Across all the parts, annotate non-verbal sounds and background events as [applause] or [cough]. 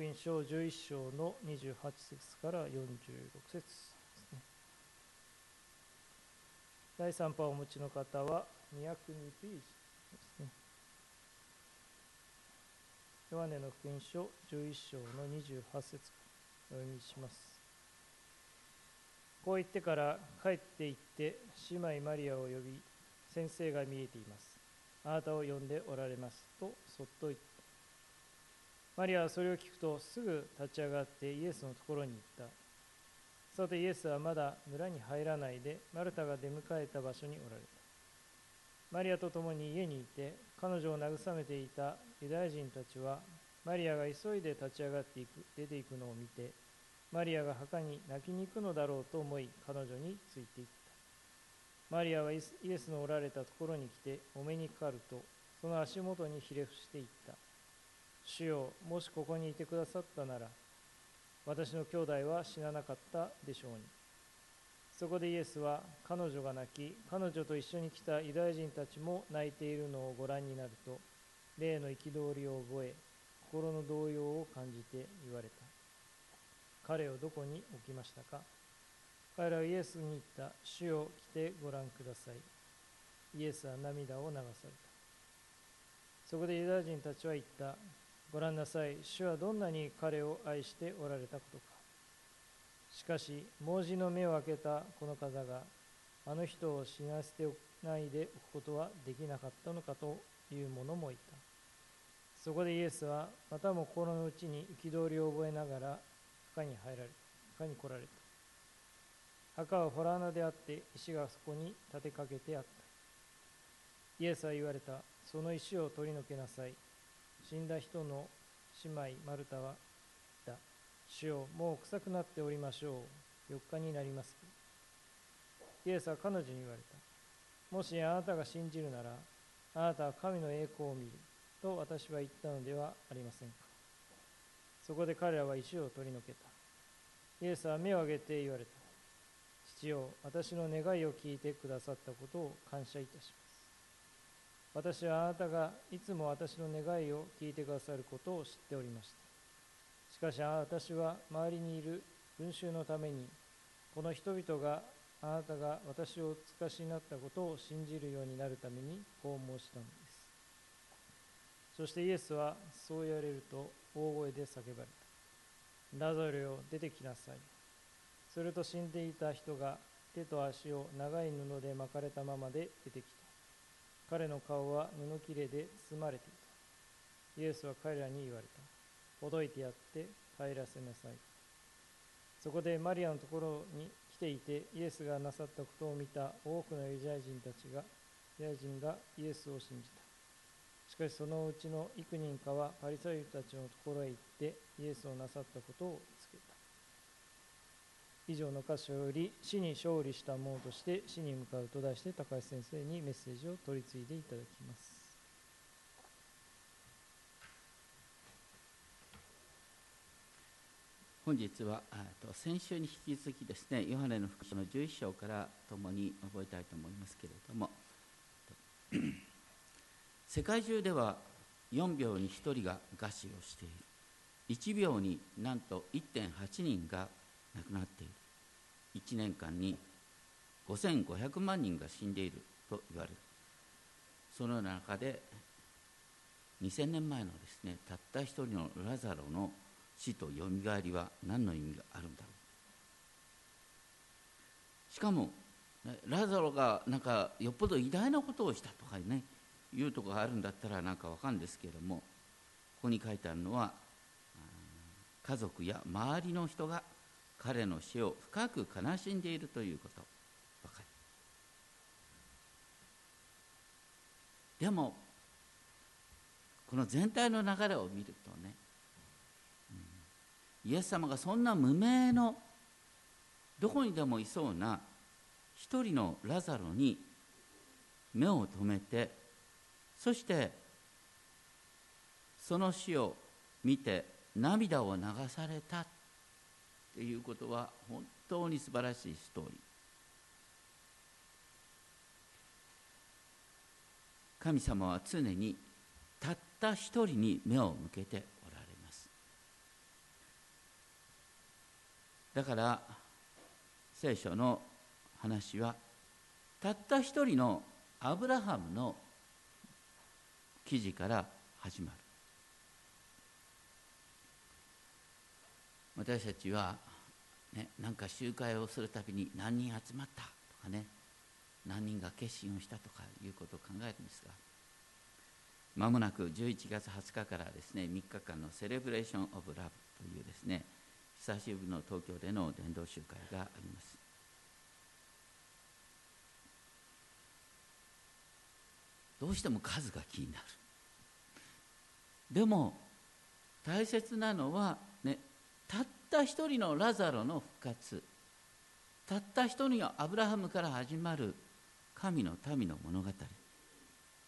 福音書11章の28節から46節ですね。第3波をお持ちの方は202ページですね。ヨハネの福音書11章の28節お読みします。こう言ってから帰って行って姉妹マリアを呼び先生が見えていますあなたを呼んでおられますとそっと言ったマリアはそれを聞くとすぐ立ち上がってイエスのところに行った。さてイエスはまだ村に入らないでマルタが出迎えた場所におられた。マリアと共に家にいて彼女を慰めていたユダヤ人たちはマリアが急いで立ち上がっていく出ていくのを見てマリアが墓に泣きに行くのだろうと思い彼女についていった。マリアはイエスのおられたところに来てお目にかかるとその足元にひれ伏していった。主よもしここにいてくださったなら私の兄弟は死ななかったでしょうに。そこでイエスは彼女が泣き彼女と一緒に来たユダヤ人たちも泣いているのをご覧になると霊の憤りを覚え心の動揺を感じて言われた。彼をどこに置きましたか？彼らはイエスに言った。主を来てご覧ください。イエスは涙を流された。そこでユダヤ人たちは言った。ご覧なさい。主はどんなに彼を愛しておられたことか。しかし盲人の目を開けたこの方があの人を死なせておないでおくことはできなかったのかという者もいた。そこでイエスはまたも心の内に憤りを覚えながら墓に入られ墓に来られた。墓は洞穴であって石がそこに立てかけてあった。イエスは言われた。その石を取り除けなさい。死んだ人の姉妹マルタは言った主よもう臭くなっておりましょう。4日になります。イエスは彼女に言われた。もしあなたが信じるならあなたは神の栄光を見ると私は言ったのではありませんか。そこで彼らは石を取り除けた。イエスは目を上げて言われた父よ私の願いを聞いてくださったことを感謝いたします私はあなたがいつも私の願いを聞いてくださることを知っておりました。しかし私は周りにいる群衆のためにこの人々があなたが私をつかしになったことを信じるようになるためにこう申したのです。そしてイエスはそう言われると大声で叫ばれた。ラザロよ出てきなさい。すると死んでいた人が手と足を長い布で巻かれたままで出てきた。彼の顔は布切れで包まれていた。イエスは彼らに言われたほどいてやって帰らせなさいそこでマリアのところに来ていてイエスがなさったことを見た多くのユダヤ人たちがユダヤ人がイエスを信じた。しかしそのうちの幾人かはパリサイ人たちのところへ行ってイエスをなさったことを以上の箇所より死に勝利した者として死に向かうと題して高橋先生にメッセージを取り次いでいただきます。本日は先週に引き続きですねヨハネの福音の11章から共に覚えたいと思いますけれども [clears throat] 世界中では4秒に1人が餓死をしている。1秒になんと1.8人が亡くなっている。1年間に5500万人が死んでいると言われる。その中で2000年前のですねたった一人のラザロの死とよみがえりは何の意味があるんだろう。しかもラザロがなんかよっぽど偉大なことをしたとかねいうとこがあるんだったらなんかわかるんですけれどもここに書いてあるのは家族や周りの人が彼の死を深く悲しんでいるということ。ばかりでもこの全体の流れを見るとね、イエス様がそんな無名のどこにでもいそうな一人のラザロに目を留めてそしてその死を見て涙を流された。っていうことは本当に素晴らしいストーリー。神様は常にたった一人に目を向けておられます。だから聖書の話はたった一人のアブラハムの記事から始まる。私たちは、ね、なんか集会をするたびに何人集まったとかね何人が決心をしたとかいうことを考えるんですがまもなく11月20日からですね3日間のセレブレーション・オブ・ラブというですね久しぶりの東京での伝道集会があります。どうしても数が気になる。でも大切なのはたった一人のラザロの復活。たった一人のアブラハムから始まる神の民の物語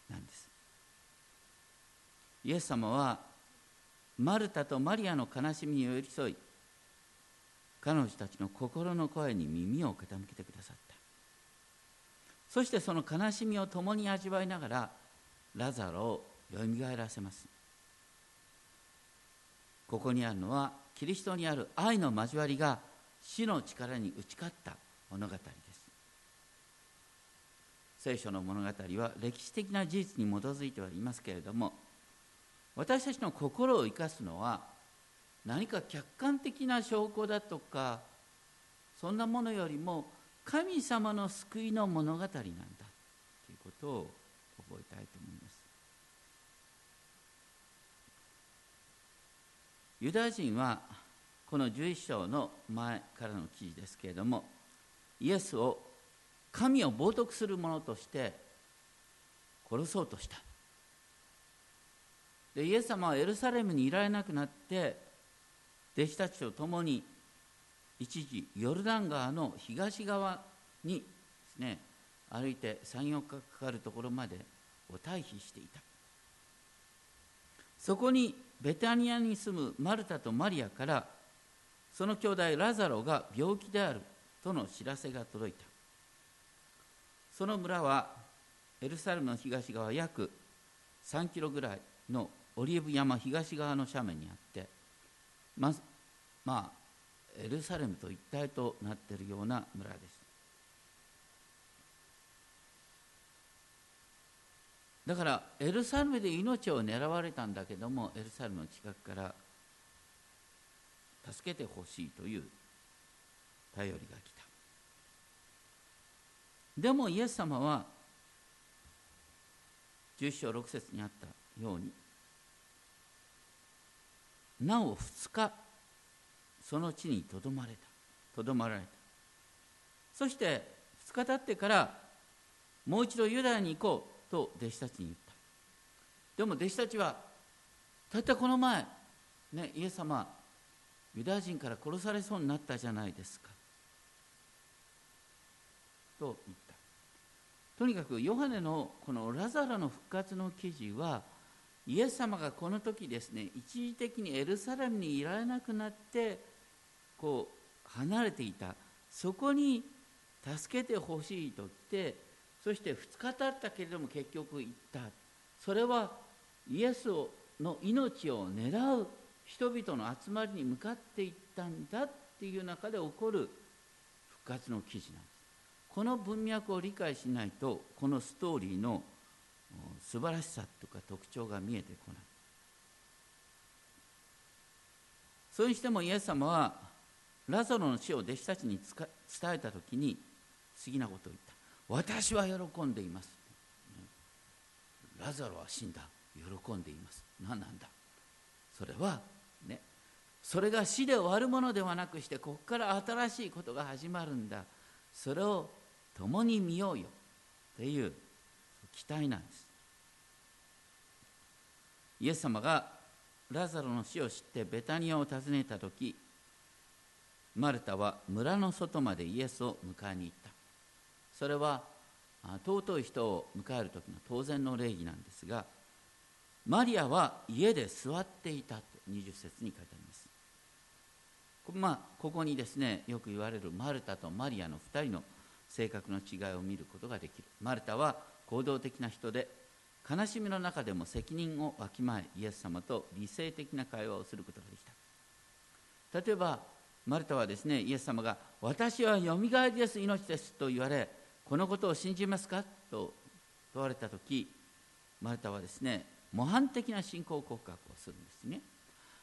なんです。イエス様はマルタとマリアの悲しみに寄り添い彼女たちの心の声に耳を傾けてくださった。そしてその悲しみを共に味わいながらラザロをよみがえらせます。ここにあるのはキリストにある愛の交わりが死の力に打ち勝った物語です。聖書の物語は歴史的な事実に基づいてはいますけれども私たちの心を生かすのは何か客観的な証拠だとかそんなものよりも神様の救いの物語なんだということを覚えたいと思います。ユダヤ人はこの11章の前からの記事ですけれどもイエスを神を冒涜する者として殺そうとした。でイエス様はエルサレムにいられなくなって弟子たちと共に一時ヨルダン川の東側にですね歩いて34日かかるところまでを退避していた。そこにベタニアに住むマルタとマリアからその兄弟ラザロが病気であるとの知らせが届いた。その村はエルサレムの東側約3キロぐらいのオリーブ山東側の斜面にあってままあエルサレムと一体となっているような村です。だからエルサレムで命を狙われたんだけどもエルサレムの近くから助けてほしいという頼りが来た。でもイエス様は11章6節にあったようになお2日その地にとどまれた。とどまられた。そして2日経ってからもう一度ユダヤに行こう。と弟子たちに言った。でも弟子たちはたったこの前ねイエス様ユダヤ人から殺されそうになったじゃないですか。と言った。とにかくヨハネのこのラザラの復活の記事はイエス様がこの時ですね一時的にエルサレムにいられなくなってこう離れていた。そこに助けてほしいと言ってそして2日経ったけれども結局行った。それはイエスの命を狙う人々の集まりに向かっていったんだっていう中で起こる復活の記事なんです。この文脈を理解しないとこのストーリーの素晴らしさとか特徴が見えてこない。それにしてもイエス様はラザロの死を弟子たちに伝えた時に不思議なことを言った。私は喜んでいます。ラザロは死んだ。喜んでいます。何なんだ。それはねそれが死で終わるものではなくしてここから新しいことが始まるんだ。それを共に見ようよ。っていう期待なんです。イエス様がラザロの死を知ってベタニアを訪ねた時マルタは村の外までイエスを迎えに行った。それは尊い人を迎える時の当然の礼儀なんですがマリアは家で座っていたと20節に書いてあります。まあここにですねよく言われるマルタとマリアの2人の性格の違いを見ることができる。マルタは行動的な人で悲しみの中でも責任をわきまえイエス様と理性的な会話をすることができた。例えばマルタはですねイエス様が「私はよみがえりです命です」と言われこのことを信じますか？と問われた時マルタはですね模範的な信仰告白をするんですね。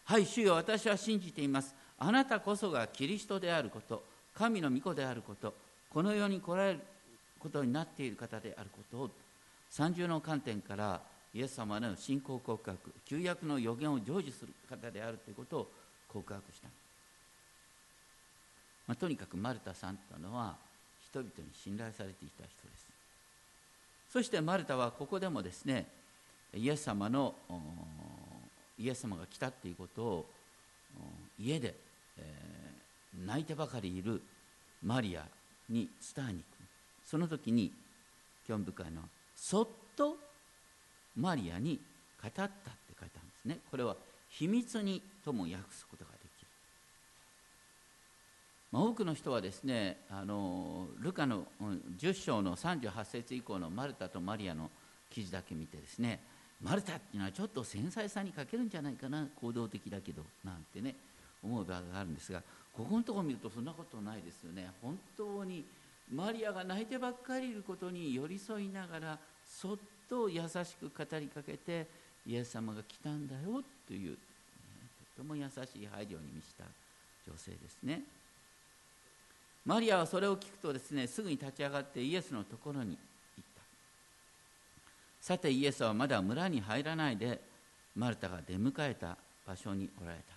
はい主よ私は信じています。あなたこそがキリストであること神の御子であることこの世に来られることになっている方であることを三重の観点からイエス様の信仰告白旧約の予言を成就する方であるということを告白した、まあ、とにかくマルタさんというのは人々に信頼されていた人です。そしてマルタはここでもですねイエス様のイエス様が来たということを家で、えー、泣いてばかりいるマリアに伝えに行く。その時に興味深いのはそっとマリアに語ったって書いてあるんですね。これは秘密にとも訳すことが、まあ、多くの人はですねあのルカの10章の38節以降のマルタとマリアの記事だけ見てですねマルタっていうのはちょっと繊細さに欠けるんじゃないかな行動的だけどなんてね思う場合があるんですがここのところ見るとそんなことないですよね。本当にマリアが泣いてばっかりいることに寄り添いながらそっと優しく語りかけてイエス様が来たんだよという、とても優しい配慮に満ちた女性ですね。マリアはそれを聞くとですねすぐに立ち上がってイエスのところに行った。さてイエスはまだ村に入らないでマルタが出迎えた場所におられた。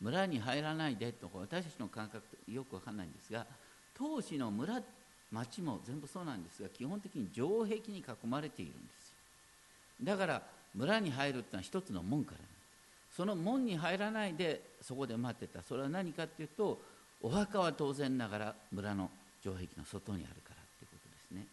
村に入らないでと私たちの感覚よくわかんないんですが当時の村町も全部そうなんですが基本的に城壁に囲まれているんですだから村に入るっていうのは一つの門からその門に入らないでそこで待ってた。それは何かっていうとお墓は当然ながら村の城壁の外にあるからっていうことですね。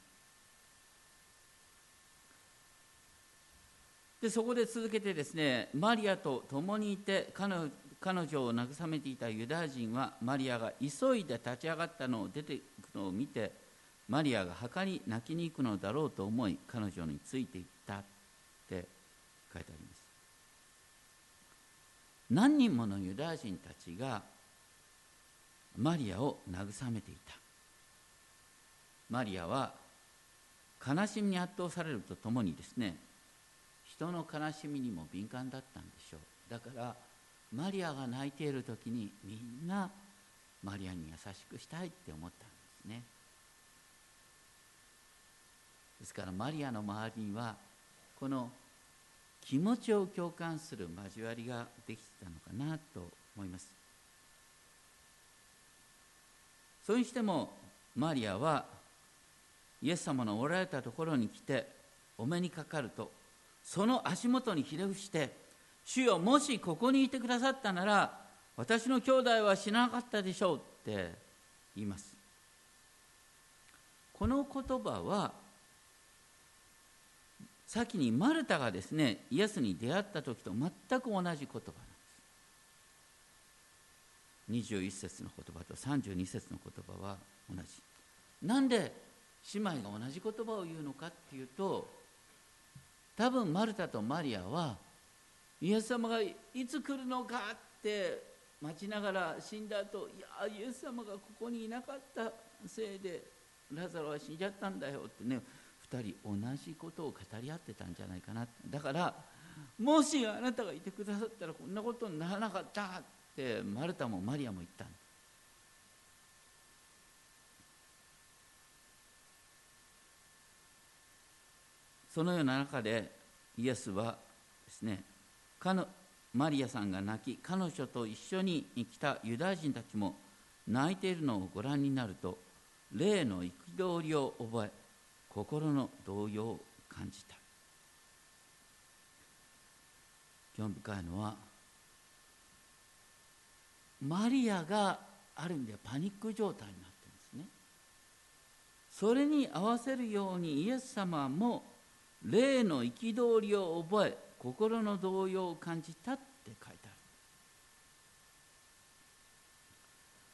でそこで続けてですねマリアと共にいて彼女彼女を慰めていたユダヤ人はマリアが急いで立ち上がったのを出ていくのを見てマリアが墓に泣きに行くのだろうと思い彼女についていったって書いてあります。何人ものユダヤ人たちがマリアを慰めていた。マリアは悲しみに圧倒されるとともにですね人の悲しみにも敏感だったんでしょう。だからマリアが泣いている時にみんなマリアに優しくしたいって思ったんですね。ですからマリアの周りにはこの気持ちを共感する交わりができてたのかなと思います。それにしてもマリアはイエス様のおられたところに来てお目にかかるとその足元にひれ伏して「主よもしここにいてくださったなら私の兄弟は死ななかったでしょう」って言います。この言葉は先にマルタがですねイエスに出会った時と全く同じ言葉21節の言葉と32節の言葉は同じ。なんで姉妹が同じ言葉を言うのかっていうと多分マルタとマリアはイエス様がいつ来るのかって待ちながら死んだ後いやイエス様がここにいなかったせいでラザロは死んじゃったんだよってね2人同じことを語り合ってたんじゃないかなだからもしあなたがいてくださったらこんなことにならなかった。ってマルタもマリアも言ったそのような中でイエスはですねかのマリアさんが泣き彼女と一緒に来たユダヤ人たちも泣いているのをご覧になると霊の憤りを覚え心の動揺を感じた。興味深いのはマリアがある意味でパニック状態になってるんですね。それに合わせるようにイエス様も霊の憤りを覚え心の動揺を感じたって書いてある。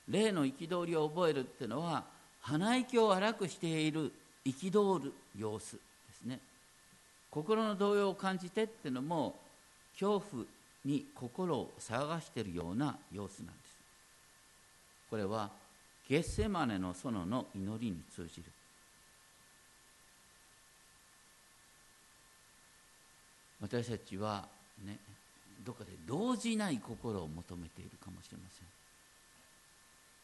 霊の憤りを覚えるっていうのは鼻息を荒くしている憤る様子ですね。心の動揺を感じてっていうのも恐怖に心を騒がしているような様子なんです。これはゲッセマネの園の祈りに通じる。私たちはねどこかで動じない心を求めているかもしれません。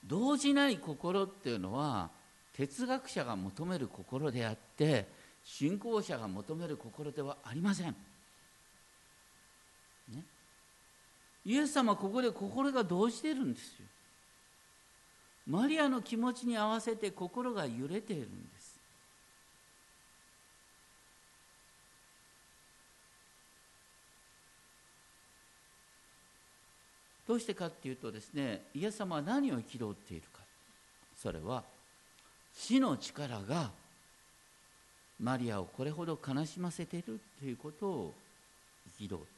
動じない心っていうのは哲学者が求める心であって信仰者が求める心ではありません、ね、イエス様ここで心が動じてるんですよ。マリアの気持ちに合わせて心が揺れているんです。どうしてかっていうとですねイエス様は何を憤っているか。それは死の力がマリアをこれほど悲しませているということを憤って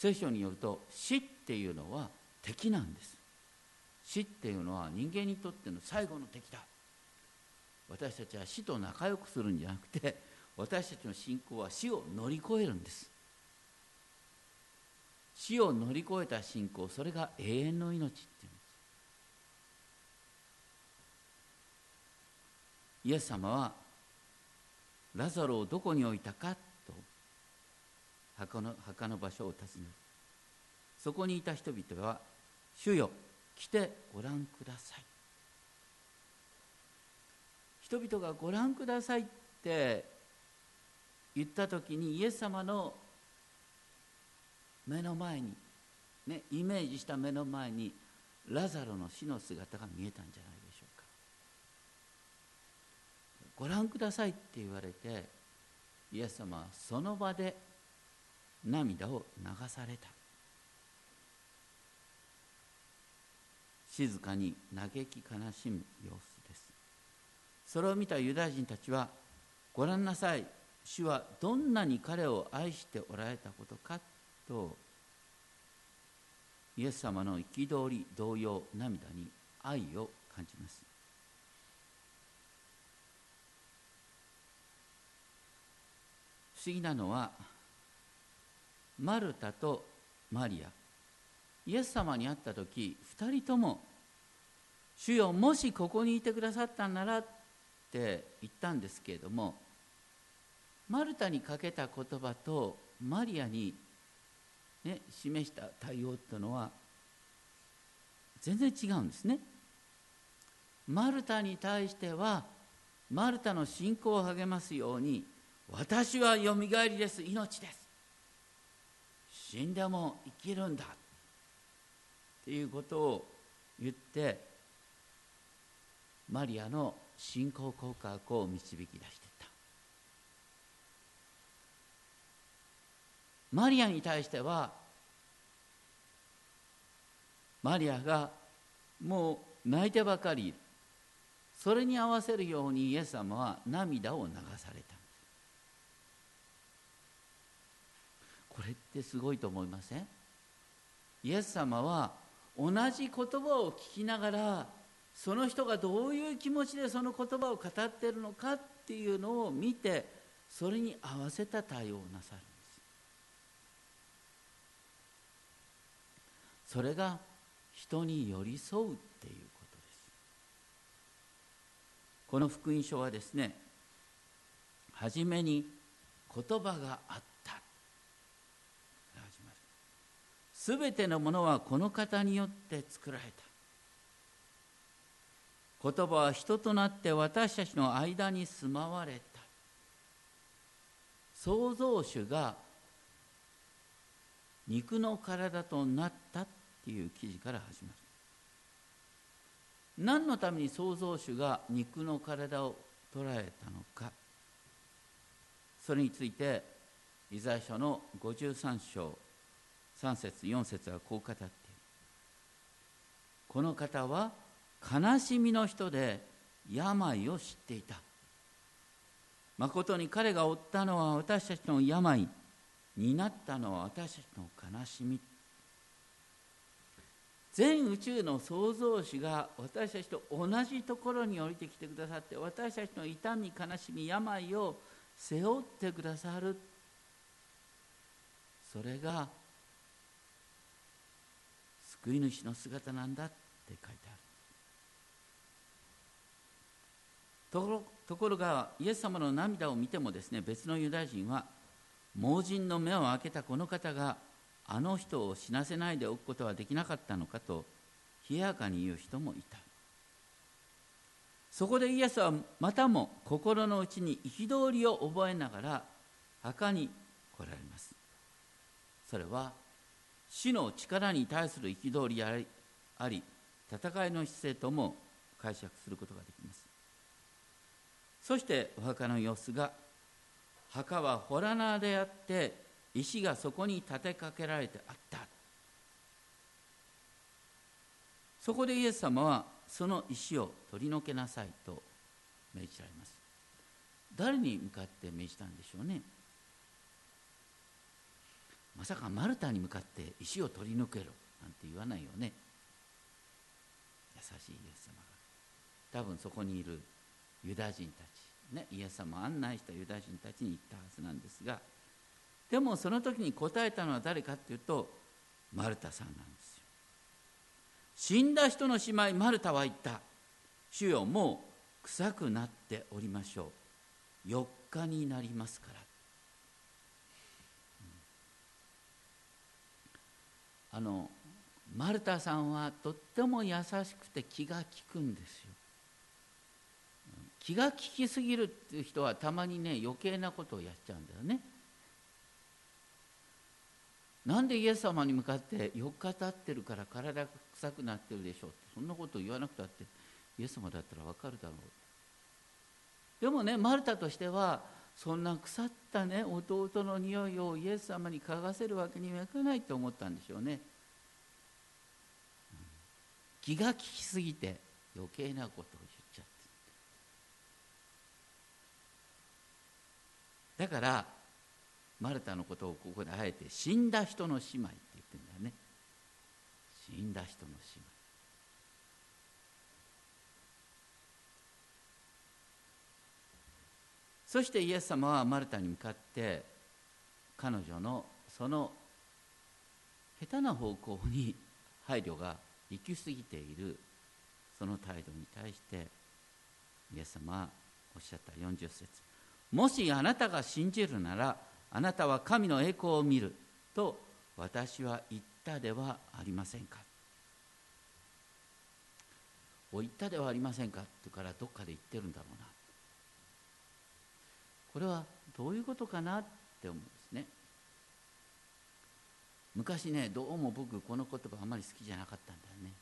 聖書によると死っていうのは敵なんです。死っていうのは人間にとっての最後の敵だ。私たちは死と仲良くするんじゃなくて私たちの信仰は死を乗り越えるんです。死を乗り越えた信仰それが永遠の命っていうんです。イエス様はラザロをどこに置いたか墓の墓の場所を訪ねるそこにいた人々は「主よ来てご覧ください」人々が「ご覧ください」って言った時にイエス様の目の前に、ね、イメージした目の前にラザロの死の姿が見えたんじゃないでしょうかご覧くださいって言われてイエス様はその場で涙を流された。静かに嘆き悲しむ様子です。それを見たユダヤ人たちはご覧なさい。主はどんなに彼を愛しておられたことかとイエス様の憤り動揺涙に愛を感じます。不思議なのはマルタとマリア。イエス様に会った時2人とも「主よもしここにいてくださったんなら」って言ったんですけれどもマルタにかけた言葉とマリアにね、示した対応というのは全然違うんですね。マルタに対してはマルタの信仰を励ますように私はよみがえりです。命です。死んでも生きるんだっていうことを言ってマリアの信仰告白を導き出していった。マリアに対してはマリアがもう泣いてばかりそれに合わせるようにイエス様は涙を流されたこれってすごいと思いません？イエス様は同じ言葉を聞きながらその人がどういう気持ちでその言葉を語っているのかっていうのを見てそれに合わせた対応をなさるんです。それが人に寄り添うっていうことです。この福音書はですね初めに言葉があった始まるすべてのものはこの方によって作られた。言葉は人となって私たちの間に住まわれた。創造主が肉の体となったっていう記事から始まる。何のために創造主が肉の体を捉えたのか。それについてイザヤ書の53章3節4節はこう語っている。この方は悲しみの人で病を知っていた。まことに彼が負ったのは私たちの病になったのは私たちの悲しみ。全宇宙の創造主が私たちと同じところに降りてきてくださって私たちの痛み悲しみ病を背負ってくださる。それが救い主の姿なんだって書いてある。ところところがイエス様の涙を見てもですね別のユダヤ人は盲人の目を開けたこの方があの人を死なせないでおくことはできなかったのかと冷やかに言う人もいた。そこでイエスはまたも心の内に憤りを覚えながら墓に来られます。それは死の力に対する憤りあり戦いの姿勢とも解釈することができます。そしてお墓の様子が墓は洞穴であって石がそこに立てかけられてあった。そこでイエス様はその石を取り除けなさいと命じられます。誰に向かって命じたんでしょうね？まさかマルタに向かって石を取り除けろなんて言わないよね。優しいイエス様が。多分そこにいるユダ人たち、ね、イエス様を案内したユダ人たちに言ったはずなんですがでもその時に答えたのは誰かっていうとマルタさんなんですよ。死んだ人の姉妹マルタは言った。主よもう臭くなっておりましょう。4日になりますから。あのマルタさんはとっても優しくて気が利くんですよ。気が利きすぎるっていう人はたまにね余計なことをやっちゃうんだよね。なんでイエス様に向かって4日経ってるから体が臭くなってるでしょうってそんなことを言わなくたってイエス様だったら分かるだろう。でもねマルタとしてはそんな腐ったね弟の匂いをイエス様に嗅がせるわけにはいかないと思ったんでしょうね。気が利きすぎて余計なことを言っちゃって。だからマルタのことをここであえて死んだ人の姉妹って言ってるんだよね。死んだ人の姉妹。そしてイエス様はマルタに向かって彼女のその下手な方向に配慮が行き過ぎている。その態度に対してイエス様はおっしゃった40節。もしあなたが信じるならあなたは神の栄光を見ると私は言ったではありませんか？お言ったではありませんか？ってからどっかで言ってるんだろうな。これはどういうことかなって思うんですね。昔ねどうも僕この言葉あまり好きじゃなかったんだよね。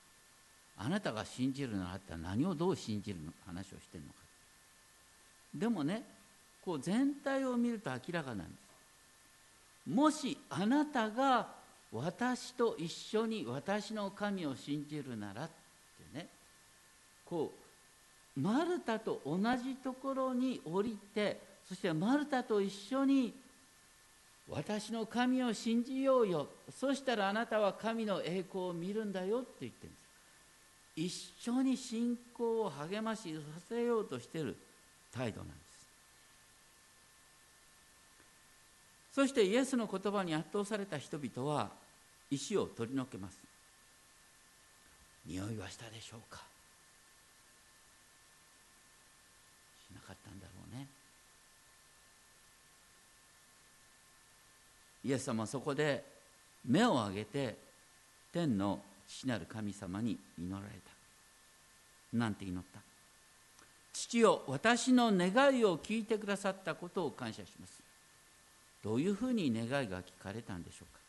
あなたが信じるならって何をどう信じるの話をしてるのか。でもねこう全体を見ると明らかなんです。もしあなたが私と一緒に私の神を信じるならってねこうマルタと同じところに降りてそしてマルタと一緒に私の神を信じようよ。そしたらあなたは神の栄光を見るんだよって言ってるんです。一緒に信仰を励ましさせようとしてる態度なんです。そしてイエスの言葉に圧倒された人々は石を取り除けます。匂いはしたでしょうか？しなかったんだろうねイエス様はそこで目を上げて天の父なる神様に祈られた。なんて祈った。父よ私の願いを聞いてくださったことを感謝します。どういうふうに願いが聞かれたんでしょうか。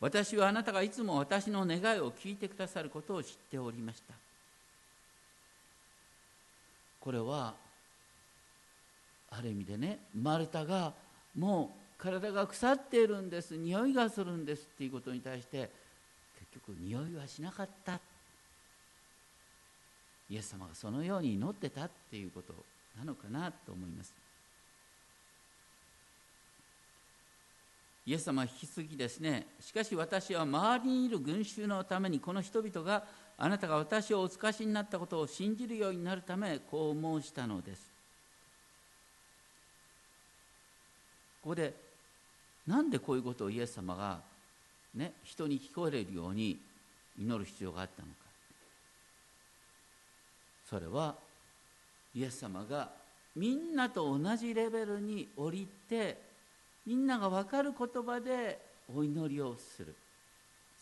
私はあなたがいつも私の願いを聞いてくださることを知っておりました。これはある意味でねマルタがもう体が腐っているんです。匂いがするんですっていうことに対して結局匂いはしなかった。イエス様がそのように祈ってたっていうことなのかなと思います。イエス様は引き続きですねしかし私は周りにいる群衆のためにこの人々があなたが私をお使わしになったことを信じるようになるためこう申したのです。ここでなんでこういうことをイエス様がね、人に聞こえるように祈る必要があったのか。それはイエス様がみんなと同じレベルに降りてみんなが分かる言葉でお祈りをする。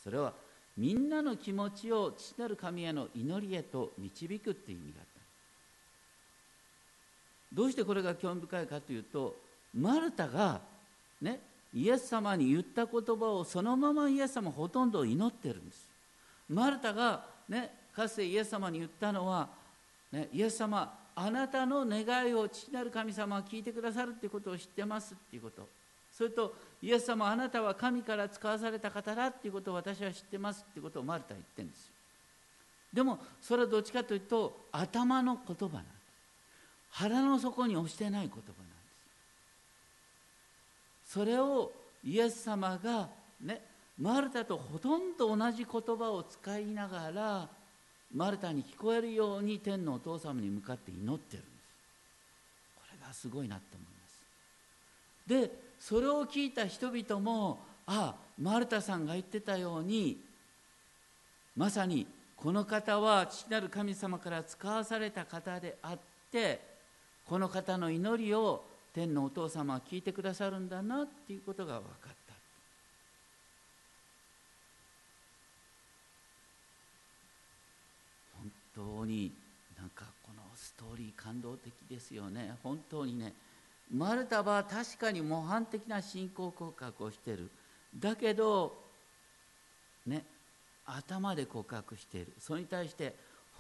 それはみんなの気持ちを父なる神への祈りへと導くっていう意味があった。どうしてこれが興味深いかというとマルタがねイエス様に言った言葉をそのままイエス様ほとんど祈ってるんです。マルタがねかつてイエス様に言ったのは、ね、イエス様あなたの願いを父なる神様は聞いてくださるっていうことを知ってますっていうこと。それとイエス様あなたは神から使わされた方だっていうことを私は知ってますっていうことをマルタは言ってるんです。よでもそれはどっちかというと頭の言葉なんです。腹の底に押してない言葉なんです。それをイエス様がねマルタとほとんど同じ言葉を使いながらマルタに聞こえるように天のお父様に向かって祈ってるんです。これがすごいなって思います。でそれを聞いた人々もああマルタさんが言ってたようにまさにこの方は父なる神様から使わされた方であってこの方の祈りを天のお父様は聞いてくださるんだなっていうことが分かった。本当になんかこのストーリー感動的ですよね。本当にねマルタは確かに模範的な信仰告白をしている。だけどね頭で告白している。それに対して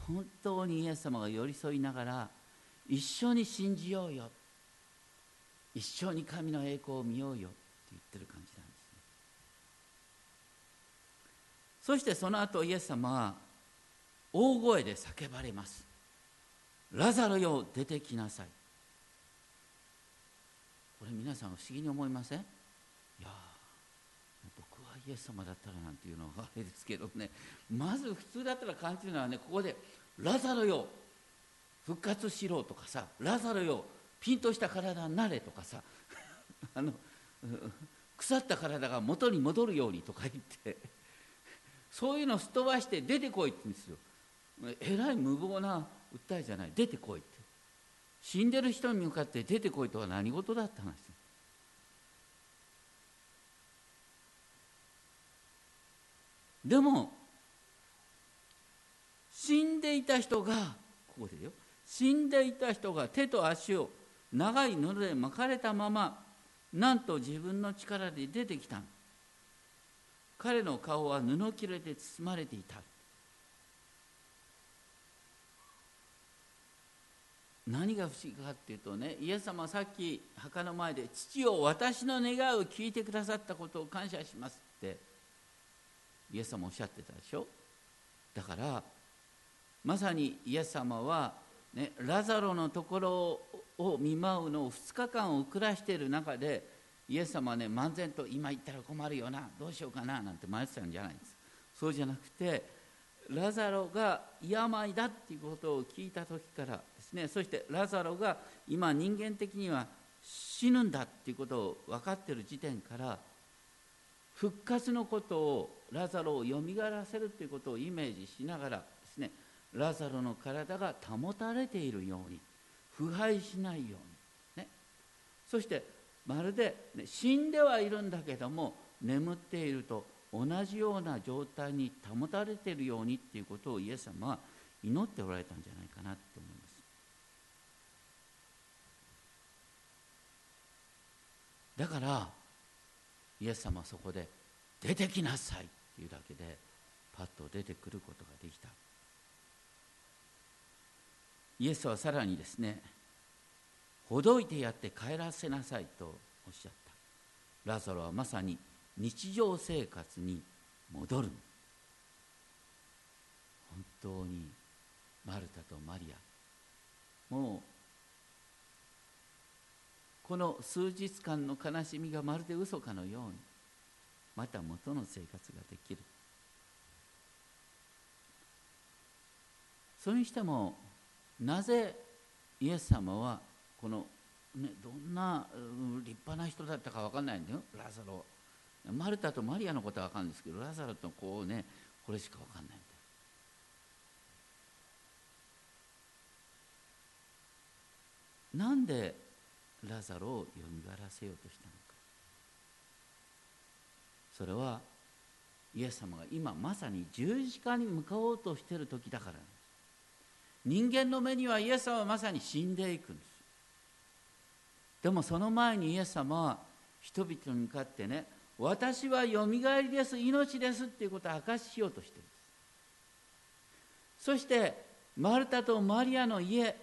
本当にイエス様が寄り添いながら一緒に信じようよ。一緒に神の栄光を見ようよって言ってる感じなんですね。そしてその後イエス様は大声で叫ばれます。ラザロよ出てきなさい。これ皆さん不思議に思いません？いや僕はイエス様だったらなんていうのはあれですけどね。まず普通だったら感じるのはねここで「ラザロよ復活しろ」とかさ「ラザロよピンとした体になれ」とかさ。[laughs] あの腐った体が元に戻るようにとか言って。そういうのすっ飛ばして出てこいって言うんですよ。えらい無謀な訴えじゃない。出てこいって。死んでる人に向かって出てこいとは何事だって話。でも死んでいた人がここでよ。死んでいた人が手と足を長い布で巻かれたままなんと自分の力で出てきた。彼の顔は布切れで包まれていた。何が不思議かっていうとねイエス様はさっき墓の前で「父を私の願いを聞いてくださったことを感謝します」ってイエス様おっしゃってたでしょ？だからまさにイエス様は、ね、ラザロのところを見舞うのを2日間遅らしている中でイエス様はね漫然と今言ったら困るよなどうしようかななんて迷ってたんじゃないんです。そうじゃなくてラザロが病だっていうことを聞いた時からですねそしてラザロが今人間的には死ぬんだっていうことを分かってる時点から復活のことをラザロをよみがらせるということをイメージしながらですねラザロの体が保たれているように腐敗しないように、ね、そしてまるで、ね、死んではいるんだけども眠っていると同じような状態に保たれているようにっていうことをイエス様は祈っておられたんじゃないかなと思います。だからイエス様はそこで「出てきなさい」っていうだけでパッと出てくることができた。イエスはさらにですねほどいてやって帰らせなさいとおっしゃった。ラザロはまさに「日常生活に戻る本当にマルタとマリア。もうこの数日間の悲しみがまるで嘘かのようにまた元の生活ができる。それにしてもなぜイエス様はこの、ね、どんな立派な人だったか分かんないんだよ。ラザロ。マルタとマリアのことは分かるんですけどラザロとこうねこれしか分かんないんだよ。なんでラザロをよみがらせようとしたのか。それはイエス様が今まさに十字架に向かおうとしている時だから。人間の目にはイエス様はまさに死んでいくんです。でもその前にイエス様は人々に向かってね私はよみがえりです命ですっていうことを明かししようとしてるんです。そしてマルタとマリアの家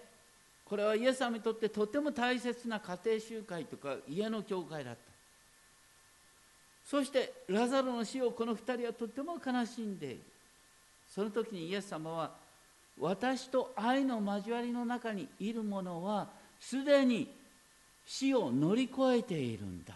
これはイエス様にとってとても大切な家庭集会とか家の教会だった。そしてラザロの死をこの2人はとても悲しんでいる。その時にイエス様は私と愛の交わりの中にいる者はすでに死を乗り越えているんだ。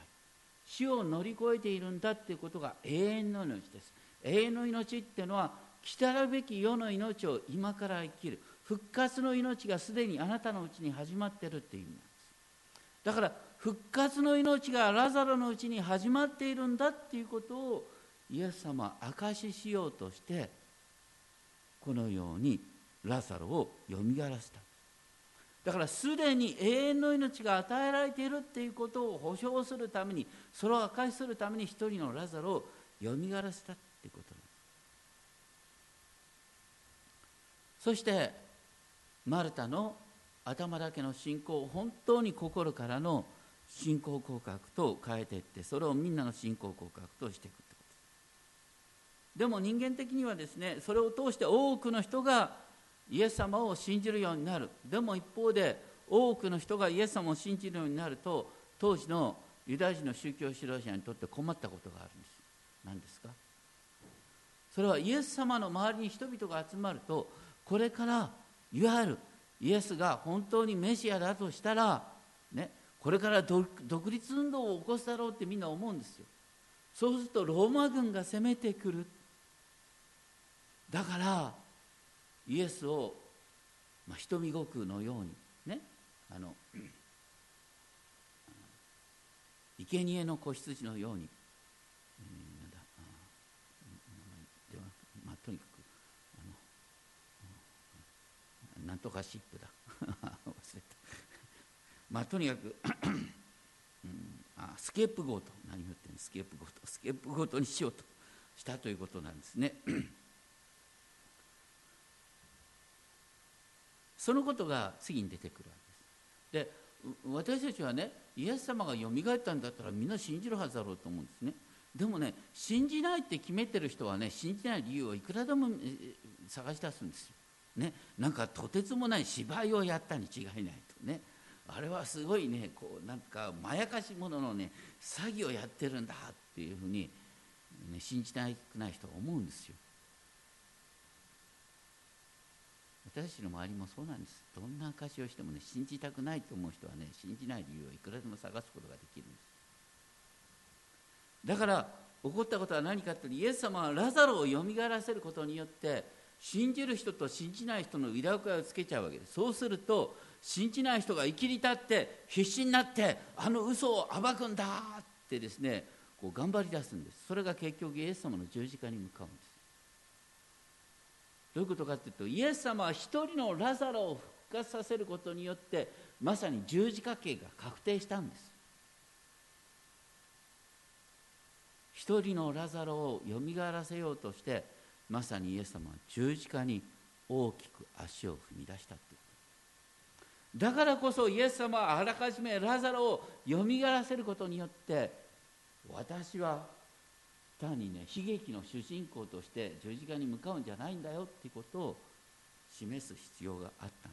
死を乗り越えているんだっていうことが永遠の命です。永遠の命っていうのは来たるべき世の命を今から生きる。復活の命がすでにあなたのうちに始まってるっていう意味なんです。だから復活の命がラザロのうちに始まっているんだっていうことをイエス様は証ししようとしてこのようにラザロをよみがらせた。だからすでに永遠の命が与えられているっていうことを保証するためにそれを証しするために一人のラザロをよみがらせたっていうことそしてマルタの頭だけの信仰を本当に心からの信仰告白と変えていってそれをみんなの信仰告白としていくってこと。ですでも人間的にはですねそれを通して多くの人がイエス様を信じるようになる。でも一方で多くの人がイエス様を信じるようになると当時のユダヤ人の宗教指導者にとって困ったことがあるんです。何ですか？それはイエス様の周りに人々が集まるとこれからいわゆるイエスが本当にメシアだとしたら、ね、これから独立運動を起こすだろうってみんな思うんですよ。そうするとローマ軍が攻めてくる。だからイエスを、まあ、瞳悟空のようにねあの生贄の子羊のように、えー、なんだあでは、まあ、とにかくあのなんとかシップだ。[laughs] 忘れた。まあとにかくうん、あスケープゴート何言ってんのスケープゴートスケープゴートにしようとしたということなんですね。そのことが次に出てくるわけです。で私たちはねイエス様がよみがえったんだったらみんな信じるはずだろうと思うんですね。でもね信じないって決めてる人はね信じない理由をいくらでも探し出すんですよ。ね、なんかとてつもない芝居をやったに違いないとねあれはすごいねこうなんかまやかしものね詐欺をやってるんだっていうふうに、ね、信じたくない人は思うんですよ。私たちの周りもそうなんです。どんな証をしてもね信じたくないと思う人はね信じない理由をいくらでも探すことができるんです。だから起こったことは何かってイエス様はラザロをよみがえらせることによって信じる人と信じない人の裏声をつけちゃうわけです。そうすると信じない人が生きり立って必死になってあの嘘を暴くんだってですねこう頑張り出すんです。それが結局イエス様の十字架に向かうんです。どういうことかというとイエス様は一人のラザロを復活させることによってまさに十字架刑が確定したんです。一人のラザロをよみがえらせようとしてまさにイエス様は十字架に大きく足を踏み出したという。だからこそイエス様はあらかじめラザロをよみがえらせることによって私は単にね悲劇の主人公として十字架に向かうんじゃないんだよっていうことを示す必要があったん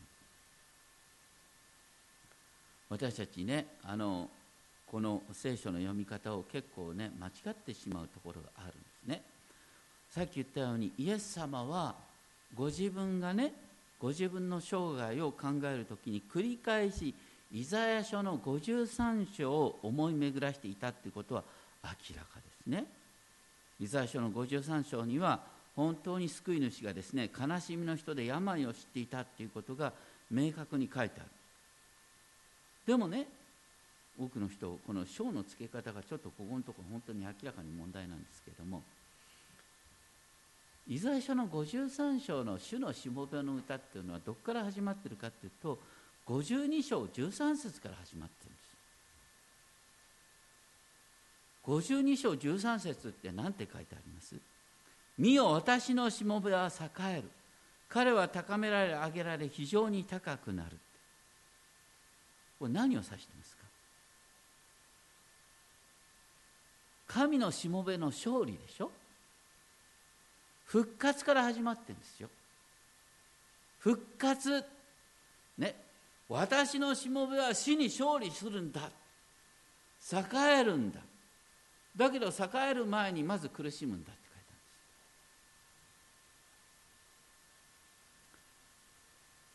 私たちねあのこの聖書の読み方を結構ね間違ってしまうところがあるんですねさっき言ったようにイエス様はご自分がねご自分の生涯を考える時に繰り返しイザヤ書の53章を思い巡らしていたっていうことは明らかですね。イザヤ書の53章には本当に救い主がですね悲しみの人で病を知っていたっていうことが明確に書いてある。でもね多くの人この章の付け方がちょっとここのところ本当に明らかに問題なんですけれどもイザヤ書の53章の主のしもべの歌っていうのはどこから始まってるかっていうと52章13節から始まってるんです52章13節って何て書いてあります？見よ私のしもべは栄える。彼は高められ上げられ非常に高くなる。これ何を指してますか？神のしもべの勝利でしょ？復活から始まってるんですよ。復活。ね。私のしもべは死に勝利するんだ。栄えるんだ。だけど栄える前にまず苦しむんだって書いてあるん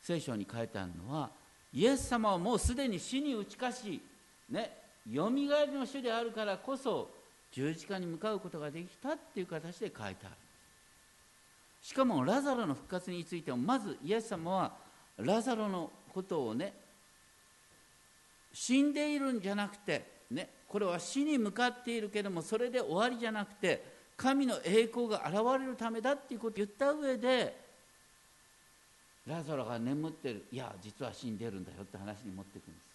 です。聖書に書いてあるのはイエス様はもうすでに死に打ち勝ちねよみがえりの主であるからこそ十字架に向かうことができたっていう形で書いてある。しかもラザロの復活についてもまずイエス様はラザロのことをね死んでいるんじゃなくてねこれは死に向かっているけれどもそれで終わりじゃなくて神の栄光が現れるためだっていうことを言った上でラザロが眠ってる。いや実は死んでるんだよって話に持っていくんです。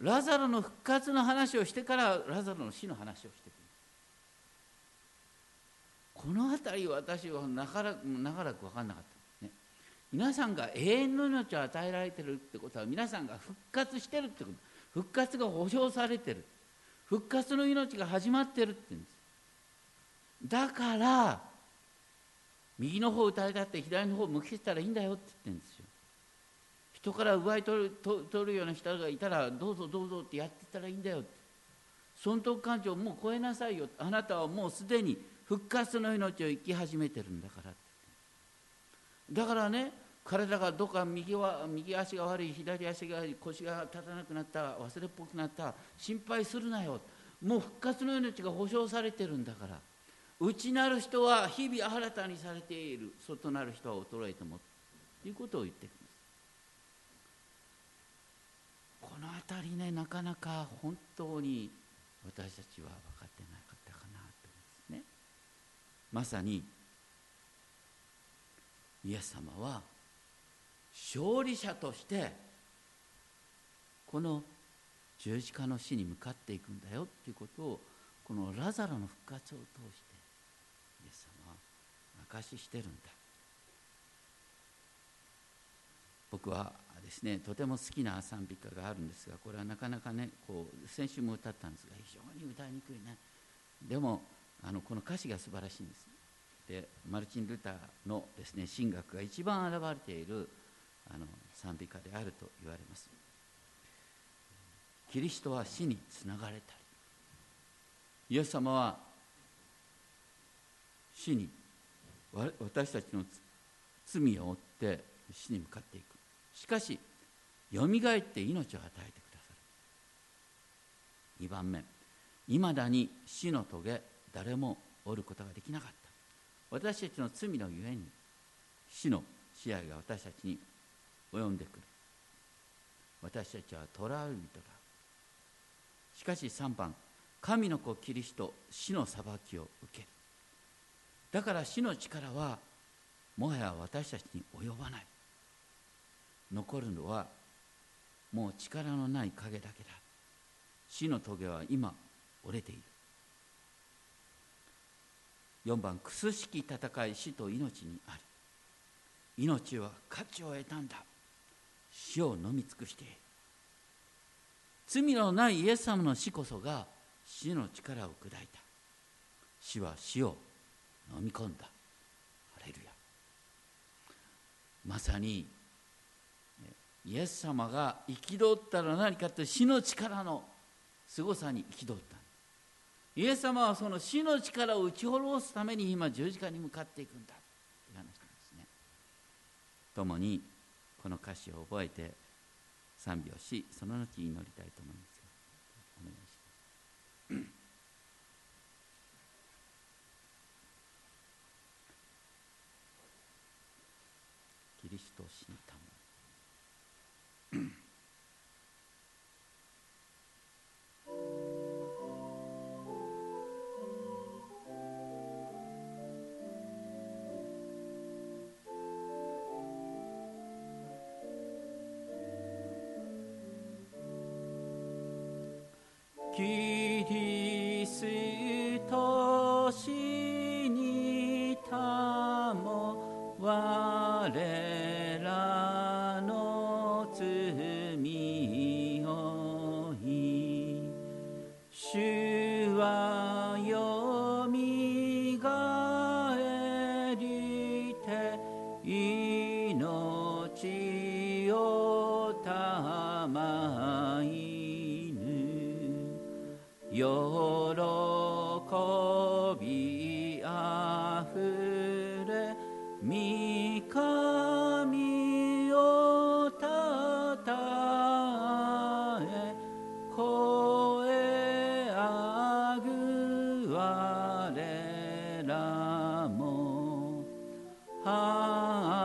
ラザロの復活の話をしてからラザロの死の話をしていくるこの辺り私は長らく長らく分かんなかった。皆さんが永遠の命を与えられてるってことは皆さんが復活してるってこと。復活が保証されてる。復活の命が始まってるって言うんです。だから右の方を打たれたって左の方を向けてたらいいんだよって言ってるんですよ。人から奪い取る取るような人がいたらどうぞどうぞってやってたらいいんだよって。損得感情をもう超えなさいよあなたはもうすでに復活の命を生き始めてるんだからだからね体がどっか右は右足が悪い左足が悪い腰が立たなくなった忘れっぽくなった心配するなよ。もう復活の命が保証されてるんだから。内なる人は日々新たにされている。外なる人は衰えてもということを言ってるんです。この辺りねなかなか本当に私たちは分かってなかったかなと思いますね。まさにイエス様は勝利者としてこの十字架の死に向かっていくんだよっていうことをこのラザロの復活を通してイエス様は証ししてるんだ。僕はですねとても好きな賛美歌があるんですがこれはなかなかねこう先週も歌ったんですが非常に歌いにくいね。でもあのこの歌詞が素晴らしいんです。でマルチン・ルターのですね神学が一番現れているあの賛美歌であると言われます。キリストは死につながれたりイエス様は死に私たちの罪を負って死に向かっていく。しかしよみがえって命を与えてくださる。2番目いまだに死の棘誰も折ることができなかった。私たちの罪のゆえに死の支配が私たちに及んでくる。私たちは囚われ人だ。しかし3番神の子キリスト死の裁きを受ける。だから死の力はもはや私たちに及ばない。残るのはもう力のない影だけだ。死の棘は今折れている。4番くすしき戦い死と命にある。命は価値を得たんだ。死を飲み尽くして罪のないイエス様の死こそが死の力を砕いた。死は死を飲み込んだ。ハレルヤ。まさにイエス様が憤ったら何かという死の力の凄さに憤った。イエス様はその死の力を打ち滅ぼすために今十字架に向かっていくんだ。という話なんですね。共にこの歌詞を覚えて賛美をしその後祈りたいと思います。お願いします。キリストを死にたま ah.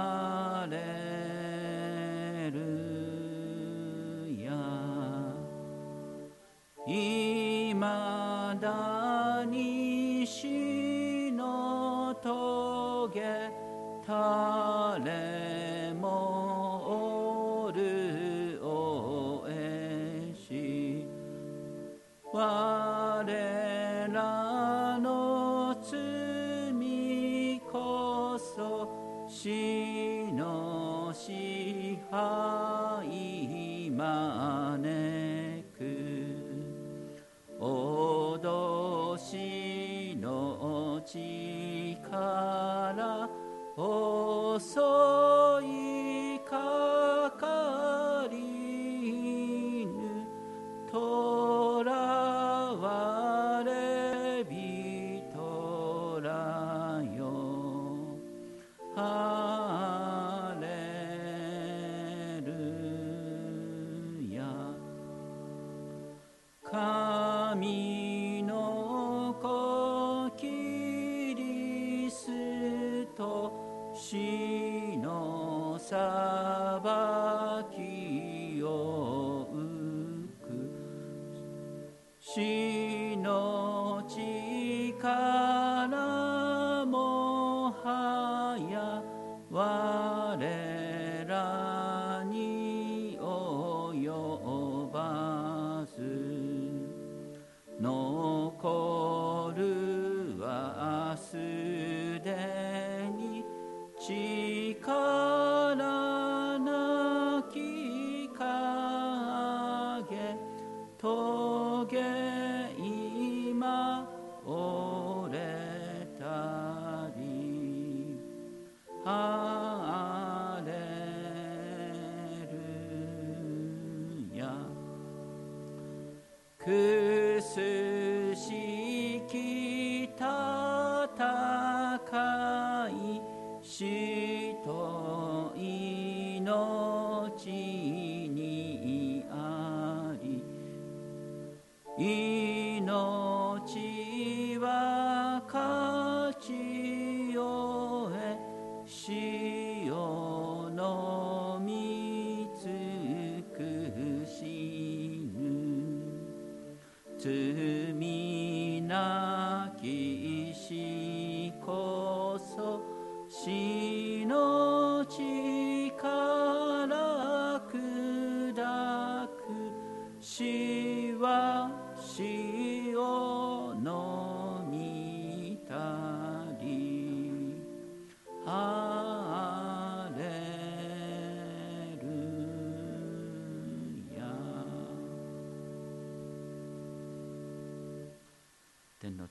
力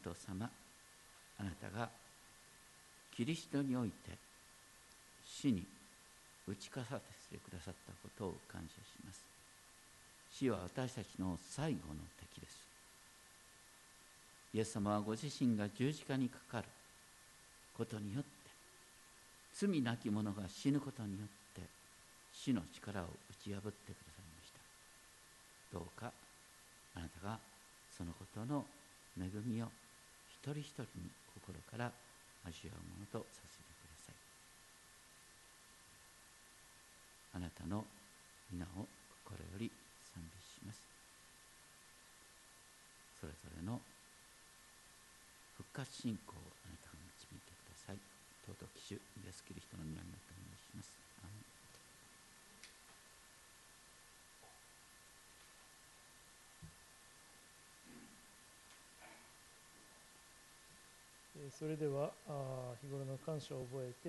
父様あなたがキリストにおいて死に打ち勝たせてくださったことを感謝します。死は私たちの最後の敵です。イエス様はご自身が十字架にかかることによって罪なき者が死ぬことによって死の力を打ち破ってくださいました。どうかあなたがそのことの恵みを一人一人に心から味わうものとさせてください。あなたの皆を心より賛美します。それぞれの復活信仰をあなたが導いてください。尊き主イエス・キリストの皆によってお願いしますアーメンえーそれでは日頃の感謝を覚えて